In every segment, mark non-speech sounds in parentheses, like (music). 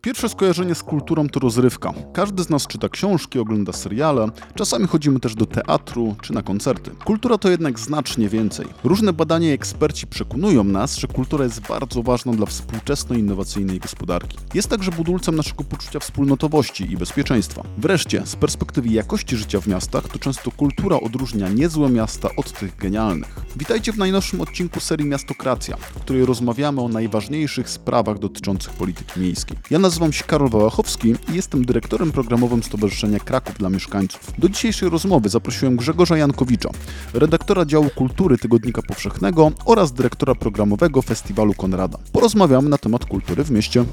Pierwsze skojarzenie z kulturą to rozrywka. Każdy z nas czyta książki, ogląda seriale, czasami chodzimy też do teatru czy na koncerty. Kultura to jednak znacznie więcej. Różne badania i eksperci przekonują nas, że kultura jest bardzo ważna dla współczesnej innowacyjnej gospodarki. Jest także budulcem naszego poczucia wspólnotowości i bezpieczeństwa. Wreszcie, z perspektywy jakości życia w miastach, to często kultura odróżnia niezłe miasta od tych genialnych. Witajcie w najnowszym odcinku serii Miastokracja, w której rozmawiamy o najważniejszych sprawach dotyczących polityki miejskiej. Ja nazywam się Karol Wałachowski i jestem dyrektorem programowym Stowarzyszenia Kraków dla Mieszkańców. Do dzisiejszej rozmowy zaprosiłem Grzegorza Jankowicza, redaktora działu kultury Tygodnika Powszechnego oraz dyrektora programowego Festiwalu Konrada. Porozmawiamy na temat kultury w mieście.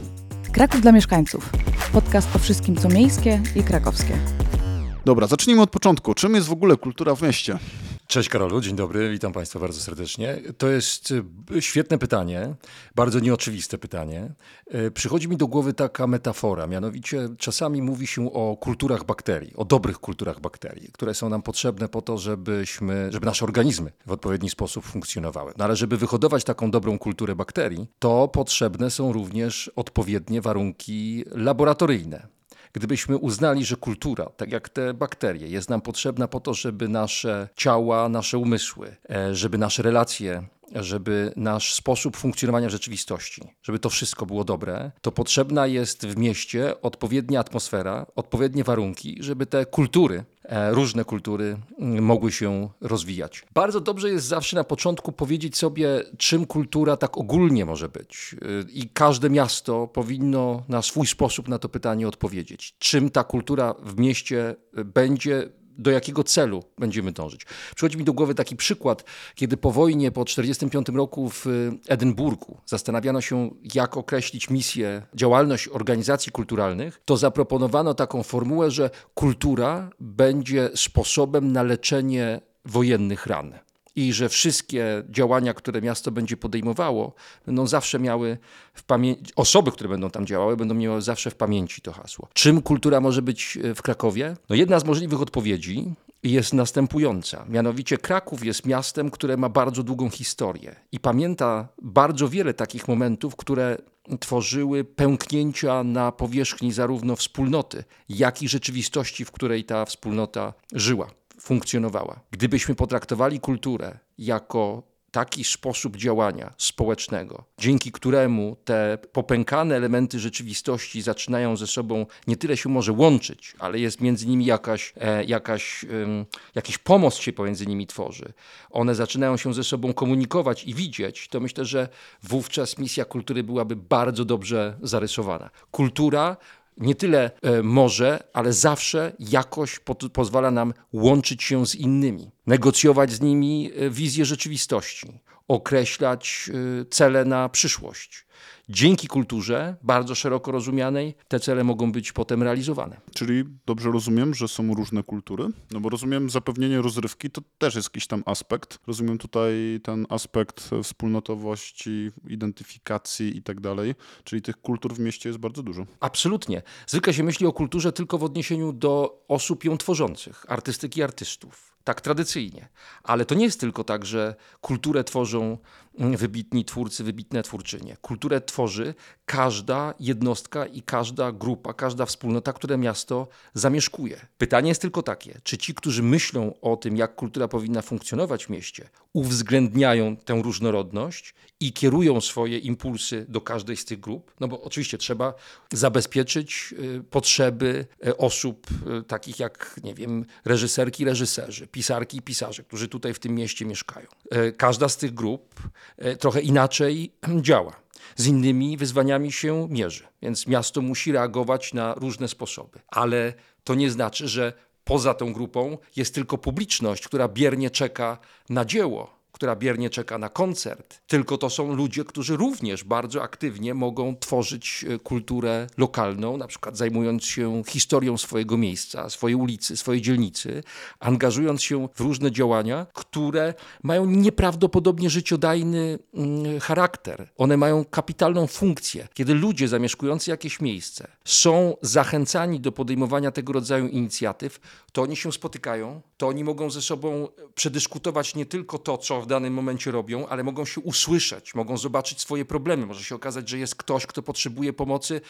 Kraków dla mieszkańców. Podcast o wszystkim, co miejskie i krakowskie. Dobra, zacznijmy od początku. Czym jest w ogóle kultura w mieście? Cześć Karolu, dzień dobry, witam Państwa bardzo serdecznie. To jest e, świetne pytanie, bardzo nieoczywiste pytanie. E, przychodzi mi do głowy taka metafora, mianowicie czasami mówi się o kulturach bakterii, o dobrych kulturach bakterii, które są nam potrzebne po to, żebyśmy, żeby nasze organizmy w odpowiedni sposób funkcjonowały. No ale żeby wyhodować taką dobrą kulturę bakterii, to potrzebne są również odpowiednie warunki laboratoryjne. Gdybyśmy uznali, że kultura, tak jak te bakterie, jest nam potrzebna po to, żeby nasze ciała, nasze umysły, e, żeby nasze relacje żeby nasz sposób funkcjonowania w rzeczywistości, żeby to wszystko było dobre, to potrzebna jest w mieście odpowiednia atmosfera, odpowiednie warunki, żeby te kultury, e, różne kultury mm, mogły się rozwijać. Bardzo dobrze jest zawsze na początku powiedzieć sobie, czym kultura tak ogólnie może być. E, I każde miasto powinno na swój sposób na to pytanie odpowiedzieć. Czym ta kultura w mieście będzie do jakiego celu będziemy dążyć. Przychodzi mi do głowy taki przykład, kiedy po wojnie, po 1945 roku w Edynburgu zastanawiano się, jak określić misję, działalność organizacji kulturalnych, to zaproponowano taką formułę, że kultura będzie sposobem na leczenie wojennych ran i że wszystkie działania, które miasto będzie podejmowało, będą zawsze miały w pamięci, osoby, które będą tam działały, będą miały zawsze w pamięci to hasło. Czym kultura może być e, w Krakowie? No jedna z możliwych odpowiedzi jest następująca. Mianowicie Kraków jest miastem, które ma bardzo długą historię i pamięta bardzo wiele takich momentów, które tworzyły pęknięcia na powierzchni zarówno wspólnoty, jak i rzeczywistości, w której ta wspólnota żyła funkcjonowała. Gdybyśmy potraktowali kulturę jako taki sposób działania społecznego, dzięki któremu te popękane elementy rzeczywistości zaczynają ze sobą nie tyle się może łączyć, ale jest między nimi jakaś, e, jakaś, jakiś pomost się pomiędzy nimi tworzy. One zaczynają się ze sobą komunikować i widzieć, to myślę, że wówczas misja kultury byłaby bardzo dobrze zarysowana. Kultura nie tyle e, może, ale zawsze jakoś pozwala nam łączyć się z innymi, negocjować z nimi e, wizję rzeczywistości, określać e, cele na przyszłość dzięki kulturze, bardzo szeroko rozumianej, te cele mogą być potem realizowane. Czyli dobrze rozumiem, że są różne kultury? No bo rozumiem, zapewnienie rozrywki to też jest jakiś tam aspekt. Rozumiem tutaj ten aspekt wspólnotowości, identyfikacji i tak dalej. Czyli tych kultur w mieście jest bardzo dużo. Absolutnie. Zwykle się myśli o kulturze tylko w odniesieniu do osób ją tworzących, artystyki artystów tak tradycyjnie. Ale to nie jest tylko tak, że kulturę tworzą wybitni twórcy, wybitne twórczynie. Kulturę tworzy każda jednostka i każda grupa, każda wspólnota, które miasto zamieszkuje. Pytanie jest tylko takie, czy ci, którzy myślą o tym, jak kultura powinna funkcjonować w mieście, uwzględniają tę różnorodność i kierują swoje impulsy do każdej z tych grup? No bo oczywiście trzeba zabezpieczyć y, potrzeby y, osób y, takich jak, nie wiem, reżyserki, reżyserzy, pisarki i pisarze, którzy tutaj w tym mieście mieszkają. Każda z tych grup trochę inaczej (clears throat) działa z innymi wyzwaniami się mierzy. Więc miasto musi reagować na różne sposoby. Ale to nie znaczy, że poza tą grupą jest tylko publiczność, która biernie czeka na dzieło która biernie czeka na koncert, tylko to są ludzie, którzy również bardzo aktywnie mogą tworzyć e, kulturę lokalną, na przykład zajmując się historią swojego miejsca, swojej ulicy, swojej dzielnicy, angażując się w różne działania, które mają nieprawdopodobnie życiodajny mm, charakter. One mają kapitalną funkcję. Kiedy ludzie zamieszkujący jakieś miejsce są zachęcani do podejmowania tego rodzaju inicjatyw, to oni się spotykają, to oni mogą ze sobą przedyskutować nie tylko to, co w danym momencie robią, ale mogą się usłyszeć, mogą zobaczyć swoje problemy. Może się okazać, że jest ktoś, kto potrzebuje pomocy,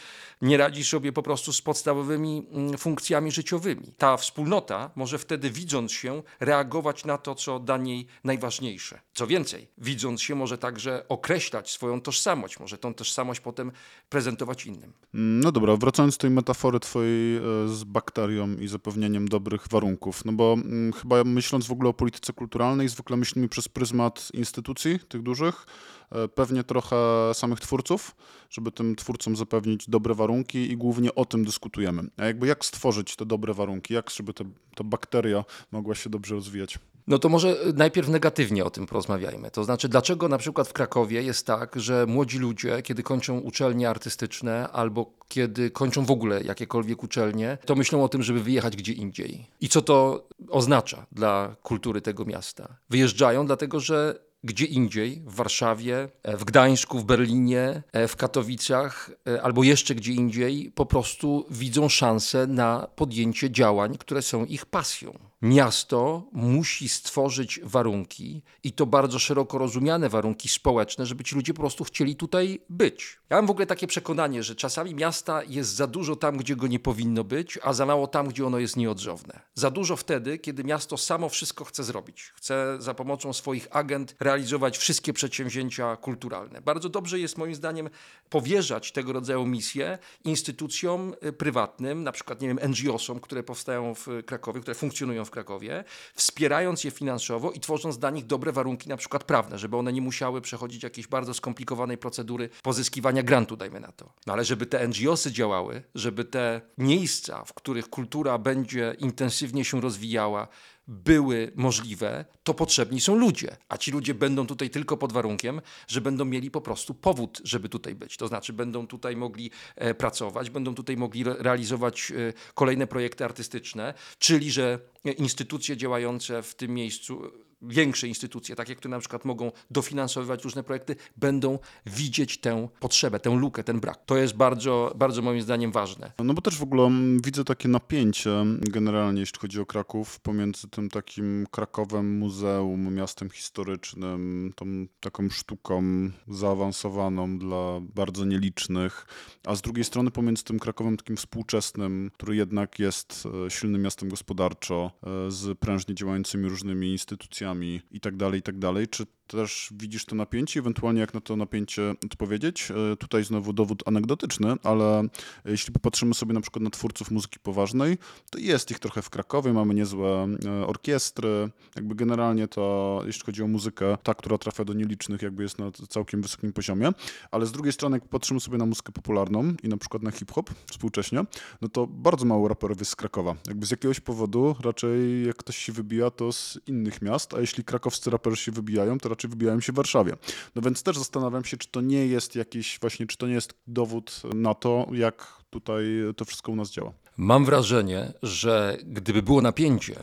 nie radzi sobie po prostu z podstawowymi mm, funkcjami życiowymi. Ta wspólnota może wtedy, widząc się, reagować na to, co dla niej najważniejsze. Co więcej, widząc się, może także określać swoją tożsamość, może tą tożsamość potem prezentować innym. No dobra, wracając do tej metafory twojej e, z bakterią i zapewnieniem dobrych warunków, no bo mm, chyba myśląc w ogóle o polityce kulturalnej, zwykle myślimy przez pryzmat instytucji tych dużych, e, pewnie trochę samych twórców, żeby tym twórcom zapewnić dobre warunki i głównie o tym dyskutujemy. A jakby jak stworzyć te dobre warunki, jak żeby te, ta bakteria mogła się dobrze rozwijać? No to może najpierw negatywnie o tym porozmawiajmy. To znaczy, dlaczego na przykład w Krakowie jest tak, że młodzi ludzie, kiedy kończą uczelnie artystyczne albo kiedy kończą w ogóle jakiekolwiek uczelnie, to myślą o tym, żeby wyjechać gdzie indziej. I co to oznacza dla kultury tego miasta? Wyjeżdżają dlatego, że gdzie indziej, w Warszawie, w Gdańsku, w Berlinie, w Katowicach albo jeszcze gdzie indziej, po prostu widzą szansę na podjęcie działań, które są ich pasją. Miasto musi stworzyć warunki i to bardzo szeroko rozumiane warunki społeczne, żeby ci ludzie po prostu chcieli tutaj być. Ja mam w ogóle takie przekonanie, że czasami miasta jest za dużo tam, gdzie go nie powinno być, a za mało tam, gdzie ono jest nieodzowne. Za dużo wtedy, kiedy miasto samo wszystko chce zrobić. Chce za pomocą swoich agent realizować wszystkie przedsięwzięcia kulturalne. Bardzo dobrze jest moim zdaniem powierzać tego rodzaju misje instytucjom prywatnym, na przykład nie wiem, NGO-som, które powstają w Krakowie, które funkcjonują w Krakowie, wspierając je finansowo i tworząc dla nich dobre warunki, na przykład prawne, żeby one nie musiały przechodzić jakiejś bardzo skomplikowanej procedury pozyskiwania grantu, dajmy na to. No ale żeby te NGOsy działały, żeby te miejsca, w których kultura będzie intensywnie się rozwijała, były możliwe, to potrzebni są ludzie. A ci ludzie będą tutaj tylko pod warunkiem, że będą mieli po prostu powód, żeby tutaj być. To znaczy, będą tutaj mogli e, pracować, będą tutaj mogli re realizować e, kolejne projekty artystyczne, czyli że instytucje działające w tym miejscu większe instytucje, takie, które na przykład mogą dofinansowywać różne projekty, będą widzieć tę potrzebę, tę lukę, ten brak. To jest bardzo, bardzo moim zdaniem ważne. No bo też w ogóle mm, widzę takie napięcie generalnie, jeśli chodzi o Kraków, pomiędzy tym takim Krakowem, muzeum, miastem historycznym, tą taką sztuką zaawansowaną dla bardzo nielicznych, a z drugiej strony pomiędzy tym Krakowem takim współczesnym, który jednak jest e, silnym miastem gospodarczo, e, z prężnie działającymi różnymi instytucjami, i tak dalej, i tak dalej. Czy też widzisz to napięcie, ewentualnie jak na to napięcie odpowiedzieć? E, tutaj znowu dowód anegdotyczny, ale jeśli popatrzymy sobie na przykład na twórców muzyki poważnej, to jest ich trochę w Krakowie, mamy niezłe e, orkiestry, jakby generalnie to, jeśli chodzi o muzykę, ta, która trafia do nielicznych, jakby jest na całkiem wysokim poziomie, ale z drugiej strony, jak patrzymy sobie na muzykę popularną i na przykład na hip-hop współcześnie, no to bardzo mało raperów jest z Krakowa. Jakby z jakiegoś powodu raczej jak ktoś się wybija, to z innych miast, a jeśli krakowscy raperzy się wybijają, to raczej wybijają się w Warszawie. No więc też zastanawiam się, czy to nie jest jakiś właśnie, czy to nie jest dowód na to, jak tutaj to wszystko u nas działa. Mam wrażenie, że gdyby było napięcie,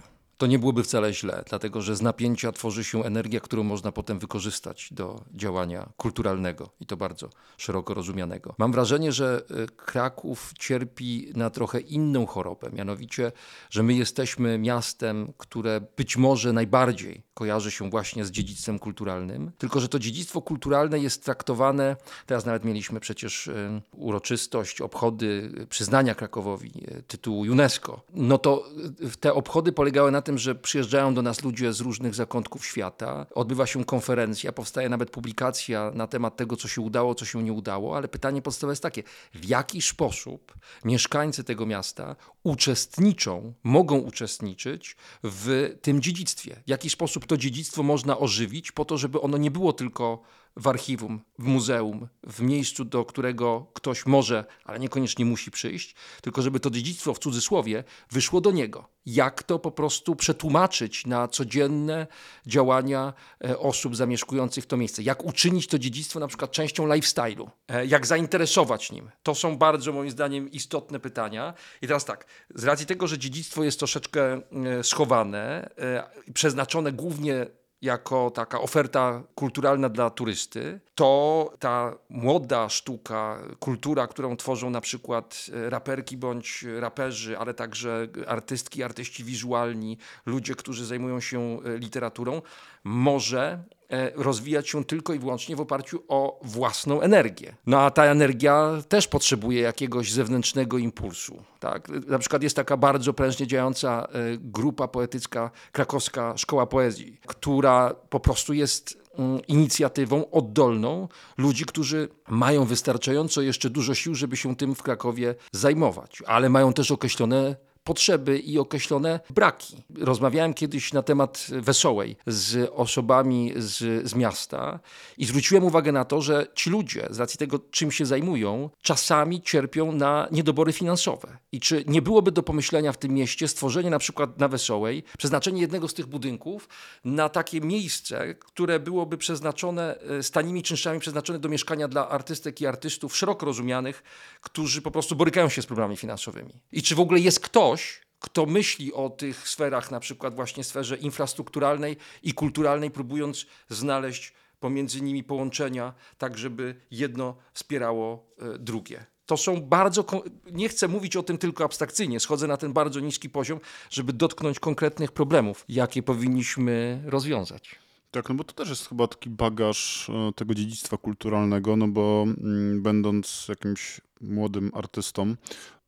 to nie byłoby wcale źle, dlatego że z napięcia tworzy się energia, którą można potem wykorzystać do działania kulturalnego i to bardzo szeroko rozumianego. Mam wrażenie, że e, Kraków cierpi na trochę inną chorobę, mianowicie, że my jesteśmy miastem, które być może najbardziej kojarzy się właśnie z dziedzictwem kulturalnym, tylko że to dziedzictwo kulturalne jest traktowane, teraz nawet mieliśmy przecież e, uroczystość, obchody przyznania Krakowowi e, tytułu UNESCO. No to te obchody polegały na tym, że przyjeżdżają do nas ludzie z różnych zakątków świata, odbywa się konferencja, powstaje nawet publikacja na temat tego, co się udało, co się nie udało, ale pytanie podstawowe jest takie, w jaki sposób mieszkańcy tego miasta uczestniczą, mogą uczestniczyć w tym dziedzictwie? W jaki sposób to dziedzictwo można ożywić po to, żeby ono nie było tylko w archiwum, w muzeum, w miejscu, do którego ktoś może, ale niekoniecznie musi przyjść, tylko żeby to dziedzictwo w cudzysłowie wyszło do niego. Jak to po prostu przetłumaczyć na codzienne działania e, osób zamieszkujących to miejsce? Jak uczynić to dziedzictwo na przykład częścią lifestyle'u? E, jak zainteresować nim? To są bardzo moim zdaniem istotne pytania. I teraz tak, z racji tego, że dziedzictwo jest troszeczkę e, schowane, przeznaczone głównie jako taka oferta kulturalna dla turysty, to ta młoda sztuka, kultura, którą tworzą na przykład e, raperki bądź raperzy, ale także artystki, artyści wizualni, ludzie, którzy zajmują się e, literaturą, może rozwijać się tylko i wyłącznie w oparciu o własną energię. No a ta energia też potrzebuje jakiegoś zewnętrznego impulsu. Tak? Na przykład jest taka bardzo prężnie działająca e, grupa poetycka, krakowska Szkoła Poezji, która po prostu jest mm, inicjatywą oddolną ludzi, którzy mają wystarczająco jeszcze dużo sił, żeby się tym w Krakowie zajmować, ale mają też określone potrzeby i określone braki. Rozmawiałem kiedyś na temat Wesołej z osobami z, z miasta i zwróciłem uwagę na to, że ci ludzie, z racji tego, czym się zajmują, czasami cierpią na niedobory finansowe. I czy nie byłoby do pomyślenia w tym mieście stworzenie na przykład na Wesołej, przeznaczenie jednego z tych budynków na takie miejsce, które byłoby przeznaczone, e, z tanimi czynszami przeznaczone do mieszkania dla artystek i artystów szeroko rozumianych, którzy po prostu borykają się z problemami finansowymi. I czy w ogóle jest ktoś, kto myśli o tych sferach, na przykład właśnie sferze infrastrukturalnej i kulturalnej, próbując znaleźć pomiędzy nimi połączenia, tak żeby jedno wspierało e, drugie. To są bardzo. Nie chcę mówić o tym tylko abstrakcyjnie, schodzę na ten bardzo niski poziom, żeby dotknąć konkretnych problemów, jakie powinniśmy rozwiązać. Tak, no bo to też jest chyba taki bagaż e, tego dziedzictwa kulturalnego, no bo mm, będąc jakimś młodym artystą,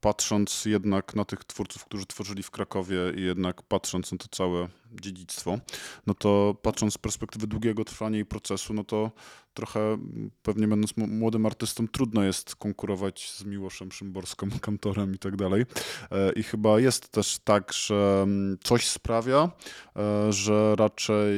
patrząc jednak na tych twórców, którzy tworzyli w Krakowie i jednak patrząc na to całe dziedzictwo, no to patrząc z perspektywy długiego trwania i procesu, no to trochę mm, pewnie będąc młodym artystą trudno jest konkurować z Miłoszem Szymborską, (laughs) kantorem i tak dalej. E, I chyba jest też tak, że mm, coś sprawia, e, że raczej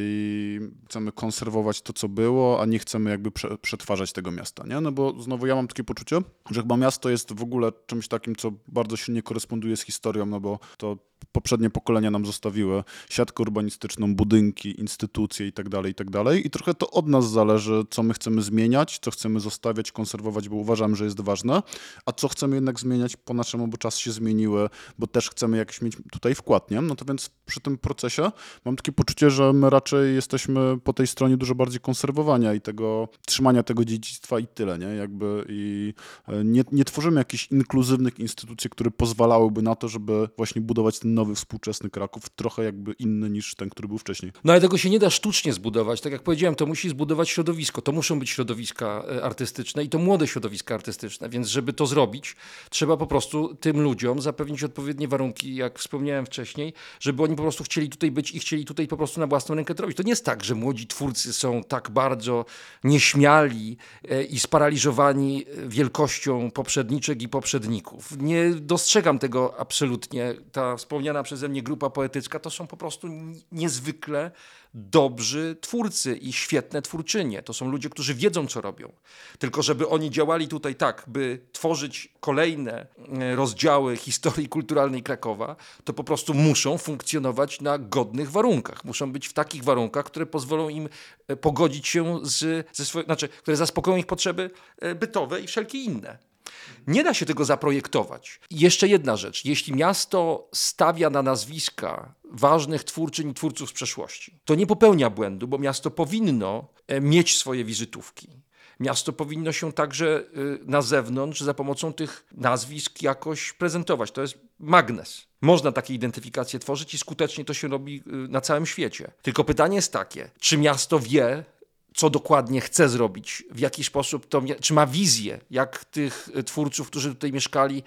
chcemy konserwować to, co było, a nie chcemy jakby prze, przetwarzać tego miasta, nie? No bo znowu ja mam takie poczucie, że chyba miasto jest w ogóle czymś takim, co bardzo silnie koresponduje z historią, no bo to poprzednie pokolenia nam zostawiły siatkę urbanistyczną, budynki, instytucje i tak dalej, i tak. I trochę to od nas zależy, co my chcemy zmieniać, co chcemy zostawiać, konserwować, bo uważam, że jest ważne, a co chcemy jednak zmieniać po naszemu, bo czas się zmieniły, bo też chcemy jakiś mieć tutaj wkład, nie? No to więc przy tym procesie mam takie poczucie, że my raczej jesteśmy po tej stronie dużo bardziej konserwowania i tego trzymania tego dziedzictwa i tyle, nie? Jakby i e, nie, nie tworzymy jakichś inkluzywnych instytucji, które pozwalałyby na to, żeby właśnie budować ten nowy, współczesny Kraków, trochę jakby inny niż ten, który był wcześniej. No ale tego się nie da sztucznie zbudować. Tak jak powiedziałem, to musi zbudować środowisko. To muszą być środowiska e, artystyczne i to młode środowiska artystyczne. Więc żeby to zrobić, trzeba po prostu tym ludziom zapewnić odpowiednie warunki, jak wspomniałem wcześniej, żeby oni po prostu chcieli tutaj być i chcieli tutaj po prostu na własną rękę to robić. To nie jest tak, że młodzi twórcy są tak bardzo nieśmiali e, i sparaliżowani e, wielkością poprzedniczek i poprzedników. Nie dostrzegam tego absolutnie. Ta wspomniana przeze mnie grupa poetycka to są po prostu ni- niezwykle dobrzy twórcy i świetne twórczynie. To są ludzie, którzy wiedzą, co robią. Tylko żeby oni działali tutaj tak, by tworzyć kolejne e, rozdziały historii kulturalnej Krakowa, to po prostu muszą funkcjonować na godnych warunkach. Muszą być w takich warunkach, które pozwolą im e, pogodzić się z, ze swoje, znaczy, które zaspokoją ich potrzeby e, bytowe i wszelkie inne. Nie da się tego zaprojektować. I jeszcze jedna rzecz. Jeśli miasto stawia na nazwiska ważnych twórczyń i twórców z przeszłości, to nie popełnia błędu, bo miasto powinno e, mieć swoje wizytówki. Miasto powinno się także y, na zewnątrz za pomocą tych nazwisk jakoś prezentować. To jest magnes. Można takie identyfikacje tworzyć i skutecznie to się robi y, na całym świecie. Tylko pytanie jest takie, czy miasto wie, co dokładnie chce zrobić, w jaki sposób to, czy ma wizję, jak tych y, twórców, którzy tutaj mieszkali,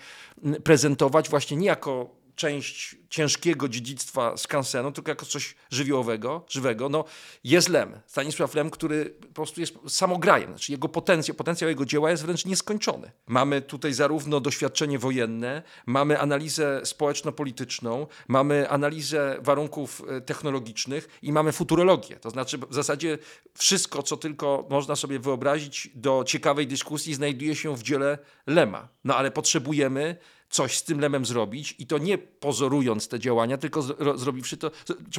prezentować właśnie nie jako część ciężkiego dziedzictwa skansenu, tylko jako coś żywiołowego, żywego. No, jest Lem, Stanisław Lem, który po prostu jest samograjem, znaczy jego potencjał, potencjał jego dzieła jest wręcz nieskończony. Mamy tutaj zarówno doświadczenie wojenne, mamy analizę społeczno-polityczną, mamy analizę warunków e, technologicznych i mamy futurologię. To znaczy w zasadzie wszystko, co tylko można sobie wyobrazić do ciekawej dyskusji znajduje się w dziele Lema. No ale potrzebujemy coś z tym lemem zrobić i to nie pozorując te działania, tylko zro- zrobiwszy to,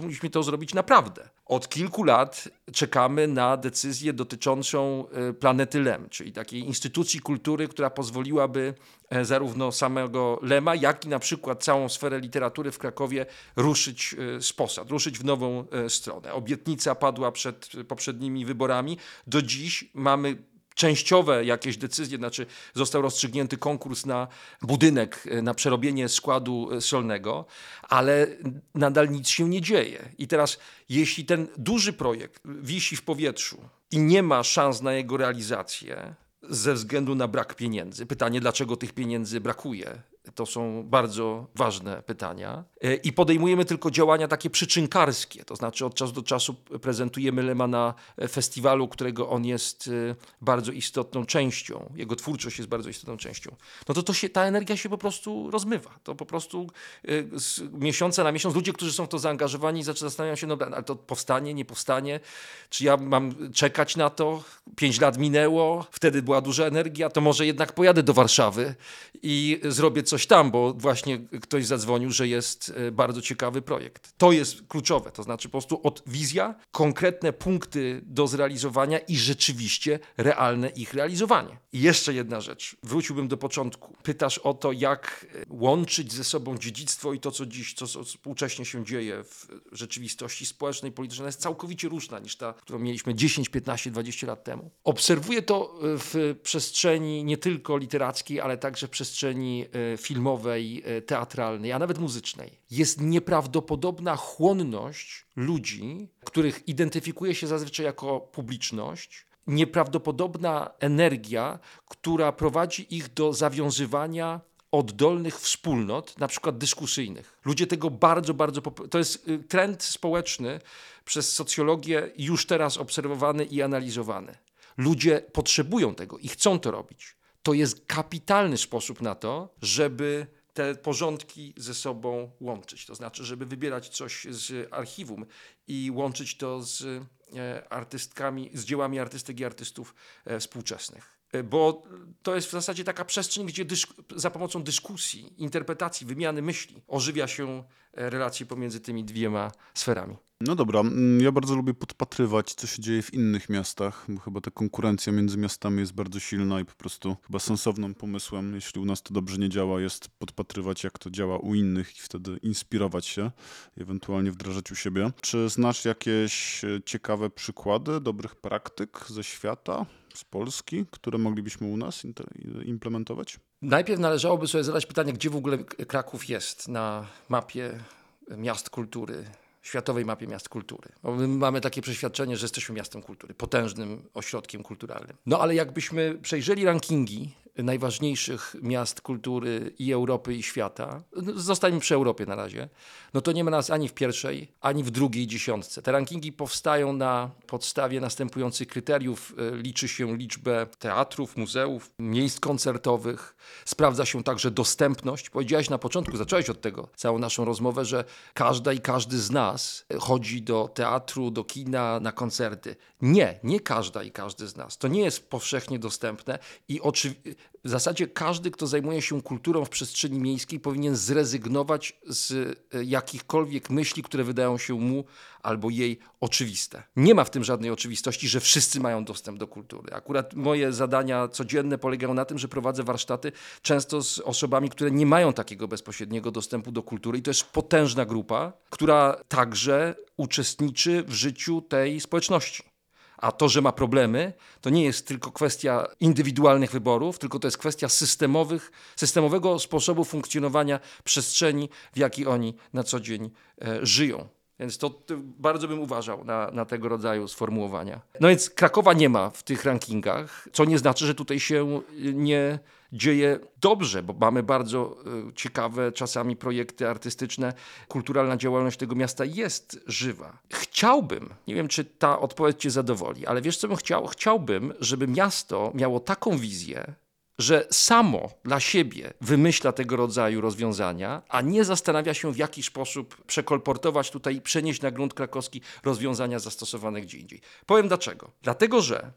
musimy to zrobić naprawdę. Od kilku lat czekamy na decyzję dotyczącą e, planety Lem, czyli takiej instytucji kultury, która pozwoliłaby e, zarówno samego Lema, jak i na przykład całą sferę literatury w Krakowie ruszyć e, z posad, ruszyć w nową e, stronę. Obietnica padła przed poprzednimi wyborami. Do dziś mamy częściowe jakieś decyzje, znaczy został rozstrzygnięty konkurs na budynek, e, na przerobienie składu e, solnego, ale nadal nic się nie dzieje. I teraz, jeśli ten duży projekt wisi w powietrzu i nie ma szans na jego realizację, ze względu na brak pieniędzy. Pytanie, dlaczego tych pieniędzy brakuje? To są bardzo ważne pytania. E, I podejmujemy tylko działania takie przyczynkarskie, to znaczy od czasu do czasu prezentujemy Lema na festiwalu, którego on jest e, bardzo istotną częścią. Jego twórczość jest bardzo istotną częścią. No to, to się, ta energia się po prostu rozmywa. To po prostu e, z miesiąca na miesiąc ludzie, którzy są w to zaangażowani, zastanawiają się, no ale to powstanie, nie powstanie? Czy ja mam czekać na to? Pięć lat minęło, wtedy była duża energia, to może jednak pojadę do Warszawy i zrobię coś tam, bo właśnie ktoś zadzwonił, że jest e, bardzo ciekawy projekt. To jest kluczowe, to znaczy po prostu od wizja, konkretne punkty do zrealizowania i rzeczywiście realne ich realizowanie. I jeszcze jedna rzecz, wróciłbym do początku. Pytasz o to, jak e, łączyć ze sobą dziedzictwo i to, co dziś, co współcześnie się dzieje w rzeczywistości społecznej, politycznej, jest całkowicie różna niż ta, którą mieliśmy 10, 15, 20 lat temu. Obserwuję to e, w przestrzeni nie tylko literackiej, ale także w przestrzeni filmowej, teatralnej, a nawet muzycznej. Jest nieprawdopodobna chłonność ludzi, których identyfikuje się zazwyczaj jako publiczność, nieprawdopodobna energia, która prowadzi ich do zawiązywania oddolnych wspólnot, na przykład dyskusyjnych. Ludzie tego bardzo, bardzo. To jest trend społeczny przez socjologię już teraz obserwowany i analizowany. Ludzie potrzebują tego i chcą to robić. To jest kapitalny sposób na to, żeby te porządki ze sobą łączyć. To znaczy, żeby wybierać coś z archiwum i łączyć to z artystkami, z dziełami artystek i artystów współczesnych. Bo to jest w zasadzie taka przestrzeń, gdzie za pomocą dyskusji, interpretacji, wymiany myśli ożywia się relacje pomiędzy tymi dwiema sferami. No dobra, mm, ja bardzo lubię podpatrywać, co się dzieje w innych miastach, bo chyba ta konkurencja między miastami jest bardzo silna i po prostu chyba sensownym pomysłem, jeśli u nas to dobrze nie działa, jest podpatrywać, jak to działa u innych i wtedy inspirować się, ewentualnie wdrażać u siebie. Czy znasz jakieś e, ciekawe przykłady dobrych praktyk ze świata, z Polski, które moglibyśmy u nas implementować? Najpierw należałoby sobie zadać pytanie, gdzie w ogóle Kraków jest na mapie miast kultury światowej mapie miast kultury. Bo my mamy takie przeświadczenie, że jesteśmy miastem kultury, potężnym ośrodkiem kulturalnym. No ale jakbyśmy przejrzeli rankingi najważniejszych miast kultury i Europy i świata, zostańmy przy Europie na razie, no to nie ma nas ani w pierwszej, ani w drugiej dziesiątce. Te rankingi powstają na podstawie następujących kryteriów. E, liczy się liczbę teatrów, muzeów, miejsc koncertowych, sprawdza się także dostępność. Powiedziałeś na początku, zacząłeś od tego całą naszą rozmowę, że każda i każdy z nas chodzi do teatru, do kina, na koncerty. Nie, nie każda i każdy z nas. To nie jest powszechnie dostępne i oczywiście w zasadzie każdy, kto zajmuje się kulturą w przestrzeni miejskiej, powinien zrezygnować z e, jakichkolwiek myśli, które wydają się mu albo jej oczywiste. Nie ma w tym żadnej oczywistości, że wszyscy mają dostęp do kultury. Akurat moje zadania codzienne polegają na tym, że prowadzę warsztaty często z osobami, które nie mają takiego bezpośredniego dostępu do kultury i to jest potężna grupa, która także uczestniczy w życiu tej społeczności. A to, że ma problemy, to nie jest tylko kwestia indywidualnych wyborów, tylko to jest kwestia systemowych, systemowego sposobu funkcjonowania przestrzeni, w jakiej oni na co dzień e, żyją. Więc to, to, bardzo bym uważał na, na, tego rodzaju sformułowania. No więc Krakowa nie ma w tych rankingach, co nie znaczy, że tutaj się nie dzieje dobrze, bo mamy bardzo e, ciekawe czasami projekty artystyczne. Kulturalna działalność tego miasta jest żywa. Chciałbym, nie wiem czy ta odpowiedź Cię zadowoli, ale wiesz co bym chciał? Chciałbym, żeby miasto miało taką wizję, że samo dla siebie wymyśla tego rodzaju rozwiązania, a nie zastanawia się, w jaki sposób przekolportować tutaj przenieść na grunt krakowski rozwiązania zastosowane gdzie indziej. Powiem dlaczego. Dlatego, że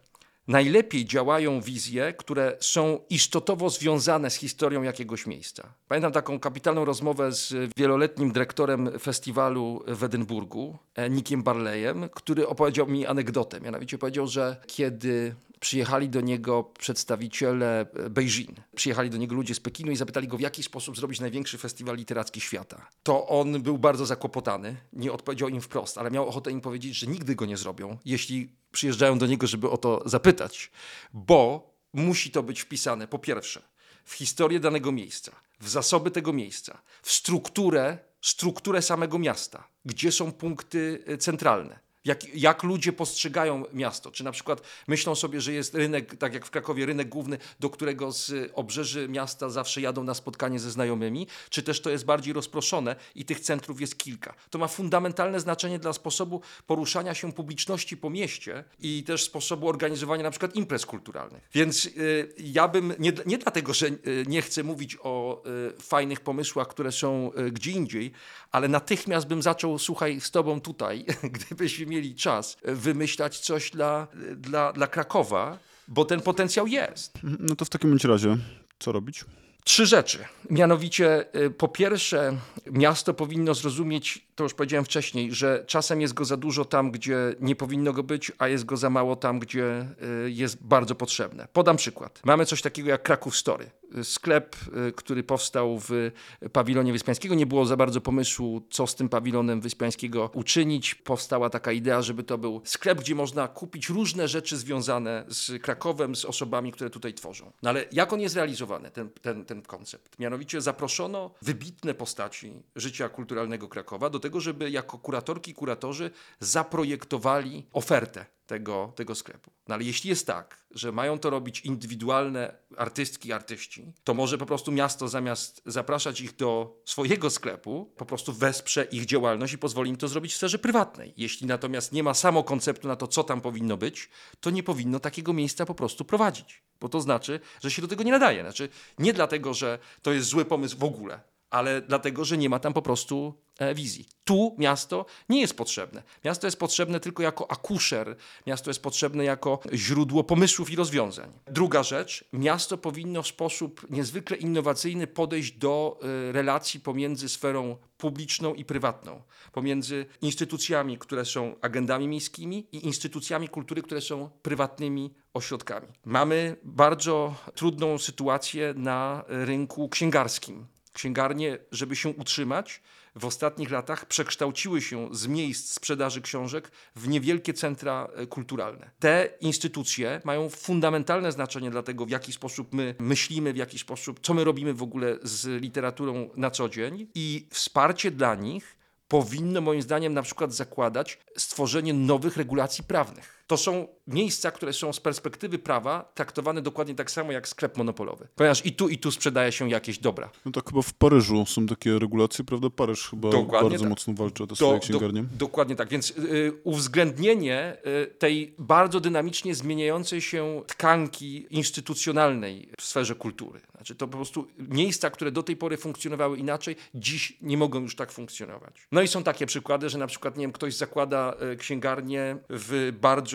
najlepiej działają wizje, które są istotowo związane z historią jakiegoś miejsca. Pamiętam taką kapitalną rozmowę z wieloletnim dyrektorem festiwalu w Edynburgu, e, Nickiem Barleyem, który opowiedział mi anegdotę. Mianowicie powiedział, że kiedy przyjechali do niego przedstawiciele Beijing. Przyjechali do niego ludzie z Pekinu i zapytali go, w jaki sposób zrobić największy festiwal literacki świata. To on był bardzo zakłopotany, nie odpowiedział im wprost, ale miał ochotę im powiedzieć, że nigdy go nie zrobią, jeśli przyjeżdżają do niego, żeby o to zapytać, bo musi to być wpisane po pierwsze w historię danego miejsca, w zasoby tego miejsca, w strukturę, strukturę samego miasta, gdzie są punkty y, centralne. Jak, jak ludzie postrzegają miasto? Czy na przykład myślą sobie, że jest rynek, tak jak w Krakowie, rynek główny, do którego z obrzeży miasta zawsze jadą na spotkanie ze znajomymi? Czy też to jest bardziej rozproszone i tych centrów jest kilka? To ma fundamentalne znaczenie dla sposobu poruszania się publiczności po mieście i też sposobu organizowania na przykład imprez kulturalnych. Więc y, ja bym, nie, nie dlatego, że y, nie chcę mówić o y, fajnych pomysłach, które są y, gdzie indziej, ale natychmiast bym zaczął, słuchaj, z tobą tutaj, (laughs) gdybyśmy mieli czas, wymyślać coś dla, dla, dla Krakowa, bo ten potencjał jest. No to w takim bądź razie, co robić? Trzy rzeczy. Mianowicie, y, po pierwsze, miasto powinno zrozumieć, to już powiedziałem wcześniej, że czasem jest go za dużo tam, gdzie nie powinno go być, a jest go za mało tam, gdzie jest bardzo potrzebne. Podam przykład. Mamy coś takiego jak Kraków Story. Sklep, y, który powstał w pawilonie Wyspiańskiego. Nie było za bardzo pomysłu, co z tym pawilonem Wyspiańskiego uczynić. Powstała taka idea, żeby to był sklep, gdzie można kupić różne rzeczy związane z Krakowem, z osobami, które tutaj tworzą. No ale jak on jest realizowany, ten, ten, ten koncept? Mianowicie zaproszono wybitne postaci życia kulturalnego Krakowa do tego, żeby jako kuratorki kuratorzy zaprojektowali ofertę tego, tego sklepu. No ale jeśli jest tak, że mają to robić indywidualne artystki artyści, to może po prostu miasto zamiast zapraszać ich do swojego sklepu, po prostu wesprze ich działalność i pozwoli im to zrobić w sferze prywatnej. Jeśli natomiast nie ma samo konceptu na to, co tam powinno być, to nie powinno takiego miejsca po prostu prowadzić. Bo to znaczy, że się do tego nie nadaje. Znaczy, nie dlatego, że to jest zły pomysł w ogóle, ale dlatego, że nie ma tam po prostu e, wizji. Tu miasto nie jest potrzebne. Miasto jest potrzebne tylko jako akuszer, miasto jest potrzebne jako źródło pomysłów i rozwiązań. Druga rzecz, miasto powinno w sposób niezwykle innowacyjny podejść do e, relacji pomiędzy sferą publiczną i prywatną, pomiędzy instytucjami, które są agendami miejskimi i instytucjami kultury, które są prywatnymi ośrodkami. Mamy bardzo trudną sytuację na rynku księgarskim księgarnie, żeby się utrzymać, w ostatnich latach przekształciły się z miejsc sprzedaży książek w niewielkie centra e, kulturalne. Te instytucje mają fundamentalne znaczenie dla tego, w jaki sposób my myślimy, w jaki sposób, co my robimy w ogóle z literaturą na co dzień i wsparcie dla nich powinno moim zdaniem na przykład zakładać stworzenie nowych regulacji prawnych. To są miejsca, które są z perspektywy prawa traktowane dokładnie tak samo jak sklep monopolowy. Ponieważ i tu, i tu sprzedaje się jakieś dobra. No tak chyba w Paryżu są takie regulacje, prawda? Paryż chyba Dokładnie bardzo tak. mocno walczy o te Do- swoje do- księgarnie. dokładnie tak. Więc y, uwzględnienie y, tej bardzo dynamicznie zmieniającej się tkanki instytucjonalnej w sferze kultury. Znaczy to po prostu miejsca, które do tej pory funkcjonowały inaczej, dziś nie mogą już tak funkcjonować. No i są takie przykłady, że na przykład, nie wiem, ktoś zakłada y, księgarnię w bardzo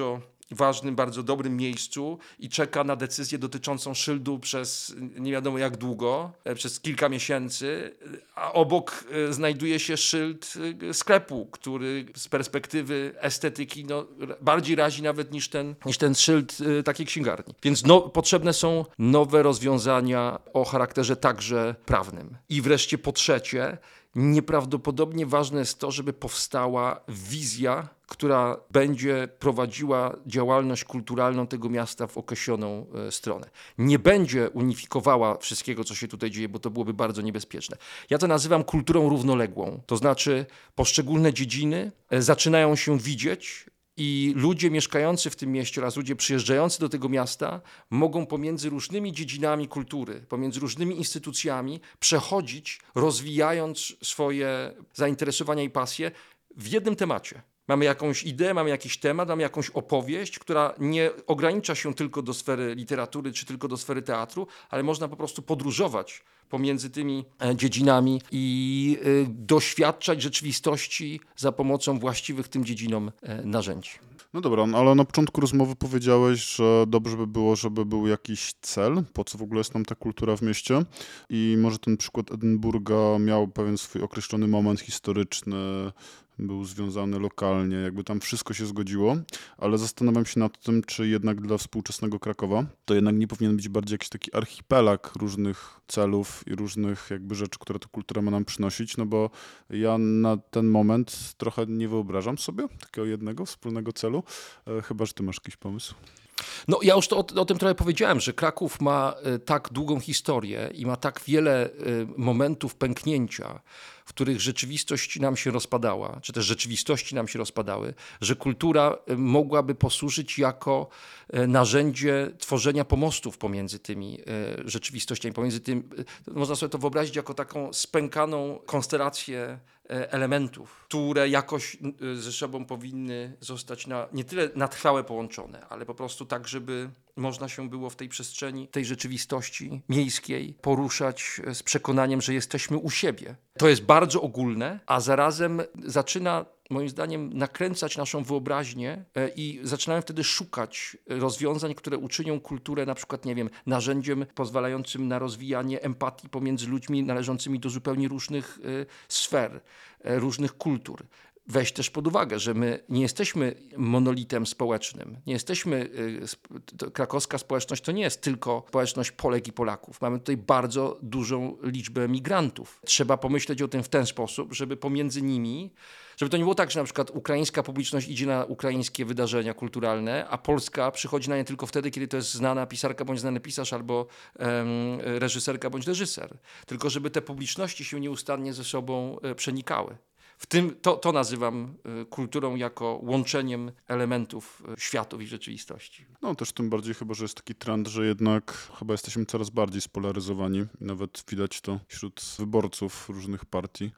ważnym, bardzo dobrym miejscu i czeka na decyzję dotyczącą szyldu przez nie wiadomo jak długo, e, przez kilka miesięcy, a obok e, znajduje się szyld e, sklepu, który z perspektywy estetyki no, bardziej razi nawet niż ten, niż ten szyld takiej księgarni. Więc no, potrzebne są nowe rozwiązania o charakterze także prawnym. I wreszcie po trzecie, nieprawdopodobnie ważne jest to, żeby powstała wizja, która będzie prowadziła działalność kulturalną tego miasta w określoną e, stronę. Nie będzie unifikowała wszystkiego, co się tutaj dzieje, bo to byłoby bardzo niebezpieczne. Ja to nazywam kulturą równoległą. To znaczy poszczególne dziedziny e, zaczynają się widzieć, i ludzie mieszkający w tym mieście oraz ludzie przyjeżdżający do tego miasta mogą pomiędzy różnymi dziedzinami kultury, pomiędzy różnymi instytucjami przechodzić, rozwijając swoje zainteresowania i pasje w jednym temacie. Mamy jakąś ideę, mamy jakiś temat, mamy jakąś opowieść, która nie ogranicza się tylko do sfery literatury czy tylko do sfery teatru, ale można po prostu podróżować pomiędzy tymi e, dziedzinami i y, doświadczać rzeczywistości za pomocą właściwych tym dziedzinom e, narzędzi. No dobra, no ale na początku rozmowy powiedziałeś, że dobrze by było, żeby był jakiś cel, po co w ogóle jest nam ta kultura w mieście. I może ten przykład Edynburga miał pewien swój określony moment historyczny, był związany lokalnie, jakby tam wszystko się zgodziło, ale zastanawiam się nad tym, czy jednak dla współczesnego Krakowa to jednak nie powinien być bardziej jakiś taki archipelag różnych celów i różnych jakby rzeczy, które ta kultura ma nam przynosić, no bo ja na ten moment trochę nie wyobrażam sobie takiego jednego wspólnego celu, e, chyba, że ty masz jakiś pomysł. No ja już to o, o, tym trochę powiedziałem, że Kraków ma y, tak długą historię i ma tak wiele y, momentów pęknięcia, w których rzeczywistość nam się rozpadała, czy też rzeczywistości nam się rozpadały, że kultura y, mogłaby posłużyć jako narzędzie tworzenia pomostów pomiędzy tymi rzeczywistościami, pomiędzy tym, można sobie to wyobrazić jako taką spękaną konstelację elementów, które jakoś ze sobą powinny zostać na, nie tyle na trwałe połączone, ale po prostu tak, żeby można się było w tej przestrzeni, tej rzeczywistości miejskiej poruszać z przekonaniem, że jesteśmy u siebie. To jest bardzo ogólne, a zarazem zaczyna moim zdaniem nakręcać naszą wyobraźnię i zaczynamy wtedy szukać rozwiązań, które uczynią kulturę na przykład, nie wiem, narzędziem pozwalającym na rozwijanie empatii pomiędzy ludźmi należącymi do zupełnie różnych sfer, różnych kultur weź też pod uwagę, że my nie jesteśmy monolitem społecznym. Nie jesteśmy, krakowska społeczność to nie jest tylko społeczność Polek i Polaków. Mamy tutaj bardzo dużą liczbę migrantów. Trzeba pomyśleć o tym w ten sposób, żeby pomiędzy nimi, żeby to nie było tak, że na przykład ukraińska publiczność idzie na ukraińskie wydarzenia kulturalne, a Polska przychodzi na nie tylko wtedy, kiedy to jest znana pisarka bądź znany pisarz albo reżyserka bądź reżyser. Tylko żeby te publiczności się nieustannie ze sobą przenikały. W tym to, to nazywam y, kulturą jako łączeniem elementów y, światów i rzeczywistości. No też tym bardziej chyba, że jest taki trend, że jednak chyba jesteśmy coraz bardziej spolaryzowani. Nawet widać to wśród wyborców różnych partii,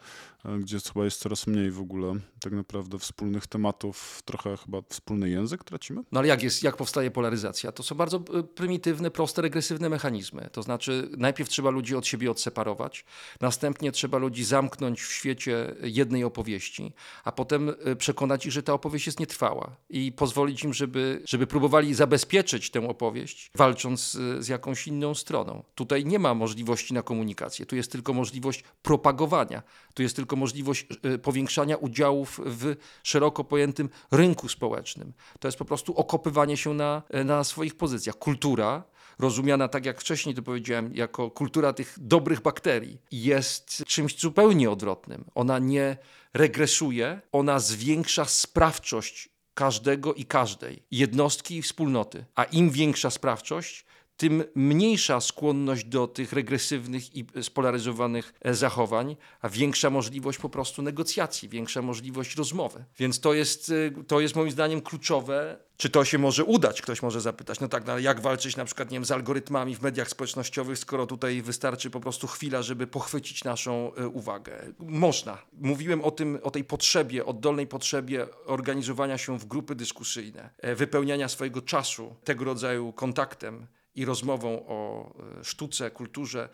e, gdzie chyba jest coraz mniej w ogóle tak naprawdę wspólnych tematów, trochę chyba wspólny język tracimy. No ale jak, jest, jak powstaje polaryzacja? To są bardzo y, prymitywne, proste, regresywne mechanizmy. To znaczy najpierw trzeba ludzi od siebie odseparować, następnie trzeba ludzi zamknąć w świecie jednej opowieści, a potem y, przekonać ich, że ta opowieść jest nietrwała i pozwolić im, żeby, żeby próbowali zabezpieczyć tę opowieść, walcząc z, z jakąś inną stroną. Tutaj nie ma możliwości na komunikację, tu jest tylko możliwość propagowania, tu jest tylko możliwość y, powiększania udziałów w szeroko pojętym rynku społecznym. To jest po prostu okopywanie się na, na swoich pozycjach. Kultura, rozumiana tak jak wcześniej to powiedziałem, jako kultura tych dobrych bakterii, jest czymś zupełnie odwrotnym. Ona nie regresuje, ona zwiększa sprawczość każdego i każdej, jednostki i wspólnoty. A im większa sprawczość, tym mniejsza skłonność do tych regresywnych i spolaryzowanych zachowań, a większa możliwość po prostu negocjacji, większa możliwość rozmowy. Więc to jest, to jest moim zdaniem kluczowe. Czy to się może udać? Ktoś może zapytać, no tak, no jak walczyć na przykład nie wiem, z algorytmami w mediach społecznościowych, skoro tutaj wystarczy po prostu chwila, żeby pochwycić naszą uwagę? Można. Mówiłem o tym, o tej potrzebie, oddolnej potrzebie organizowania się w grupy dyskusyjne, wypełniania swojego czasu tego rodzaju kontaktem i rozmową o sztuce, kulturze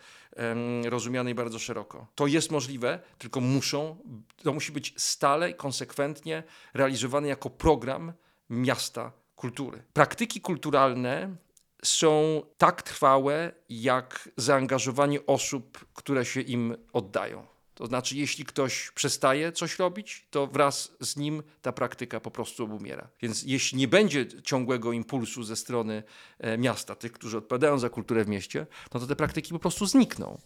rozumianej bardzo szeroko. To jest możliwe, tylko muszą, to musi być stale i konsekwentnie realizowane jako program miasta kultury. Praktyki kulturalne są tak trwałe, jak zaangażowanie osób, które się im oddają. To znaczy, jeśli ktoś przestaje coś robić, to wraz z nim ta praktyka po prostu obumiera. Więc jeśli nie będzie ciągłego impulsu ze strony miasta, tych, którzy odpowiadają za kulturę w mieście, no to te praktyki po prostu znikną.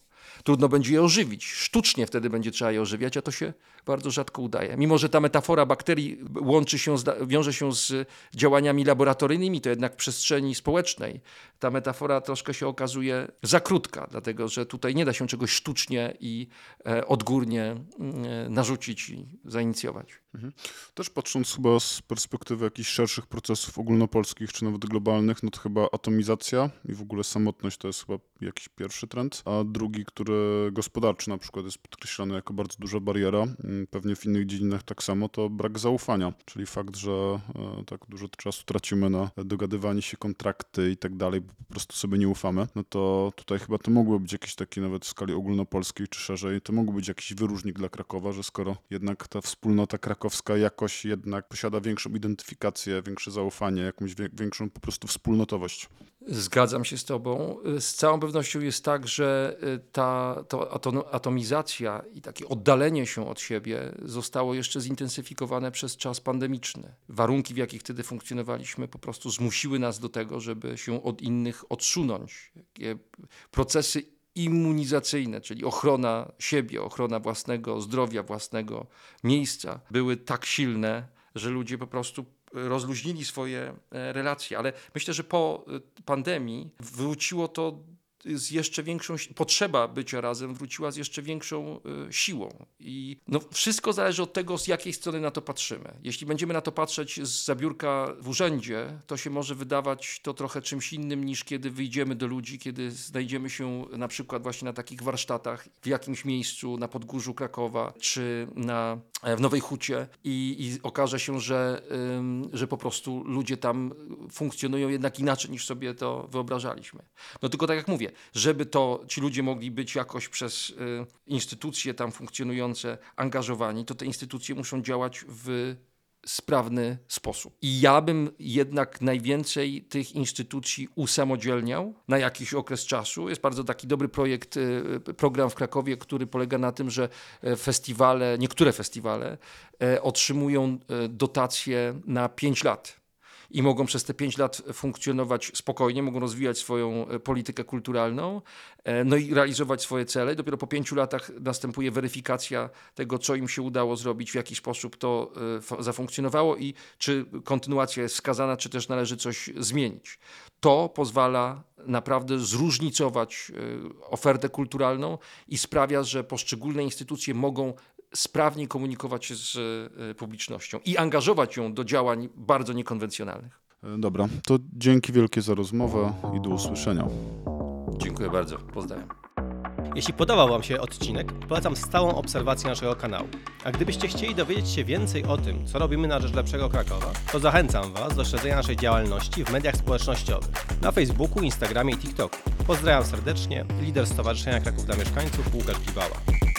Trudno będzie je ożywić. Sztucznie wtedy będzie trzeba je ożywiać, a to się bardzo rzadko udaje. Mimo, że ta metafora bakterii łączy się, z, wiąże się z działaniami laboratoryjnymi, to jednak w przestrzeni społecznej ta metafora troszkę się okazuje za krótka, dlatego że tutaj nie da się czegoś sztucznie i e, odgórnie e, narzucić i zainicjować. Mhm. Też patrząc chyba z perspektywy jakichś szerszych procesów ogólnopolskich czy nawet globalnych, no to chyba atomizacja i w ogóle samotność to jest chyba jakiś pierwszy trend, a drugi, który gospodarczy na przykład jest podkreślany jako bardzo duża bariera, pewnie w innych dziedzinach tak samo, to brak zaufania, czyli fakt, że e, tak dużo czasu tracimy na dogadywanie się, kontrakty i tak dalej, bo po prostu sobie nie ufamy, no to tutaj chyba to mogło być jakiś taki nawet w skali ogólnopolskiej czy szerzej, to mógł być jakiś wyróżnik dla Krakowa, że skoro jednak ta wspólnota Krakowa krakowska jakoś jednak posiada większą identyfikację, większe zaufanie, jakąś większą po prostu wspólnotowość. Zgadzam się z Tobą. Z całą pewnością jest tak, że y, ta atom- atomizacja i takie oddalenie się od siebie zostało jeszcze zintensyfikowane przez czas pandemiczny. Warunki, w jakich wtedy funkcjonowaliśmy, po prostu zmusiły nas do tego, żeby się od innych odsunąć. Takie procesy immunizacyjne, czyli ochrona siebie, ochrona własnego zdrowia, własnego miejsca, były tak silne, że ludzie po prostu rozluźnili swoje e, relacje. Ale myślę, że po e, pandemii wróciło to z jeszcze większą, potrzeba bycia razem wróciła z jeszcze większą e, siłą. I no, wszystko zależy od tego, z jakiej strony na to patrzymy. Jeśli będziemy na to patrzeć z zabiórka w urzędzie, to się może wydawać to trochę czymś innym niż kiedy wyjdziemy do ludzi, kiedy znajdziemy się na przykład właśnie na takich warsztatach w jakimś miejscu na Podgórzu Krakowa czy na, w Nowej Hucie i, i okaże się, że, że po prostu ludzie tam funkcjonują jednak inaczej niż sobie to wyobrażaliśmy. No tylko tak jak mówię, żeby to ci ludzie mogli być jakoś przez y, instytucje tam funkcjonujące angażowani, to te instytucje muszą działać w sprawny sposób. I ja bym jednak najwięcej tych instytucji usamodzielniał na jakiś okres czasu. Jest bardzo taki dobry projekt, y, program w Krakowie, który polega na tym, że e, festiwale, niektóre festiwale e, otrzymują e, dotacje na 5 lat i mogą przez te pięć lat funkcjonować spokojnie, mogą rozwijać swoją e, politykę kulturalną, e, no i realizować swoje cele. Dopiero po pięciu latach następuje weryfikacja tego, co im się udało zrobić, w jaki sposób to e, zafunkcjonowało i czy kontynuacja jest wskazana, czy też należy coś zmienić. To pozwala naprawdę zróżnicować ofertę kulturalną i sprawia, że poszczególne instytucje mogą sprawniej komunikować się z e, publicznością i angażować ją do działań bardzo niekonwencjonalnych. Dobra, to dzięki wielkie za rozmowę i do usłyszenia. Dziękuję bardzo. Pozdrawiam. Jeśli podobał Wam się odcinek, polecam stałą obserwację naszego kanału. A gdybyście chcieli dowiedzieć się więcej o tym, co robimy na rzecz lepszego Krakowa, to zachęcam Was do śledzenia naszej działalności w mediach społecznościowych na Facebooku, Instagramie i TikToku. Pozdrawiam serdecznie, lider Stowarzyszenia Kraków dla Mieszkańców Łukasz Gibała.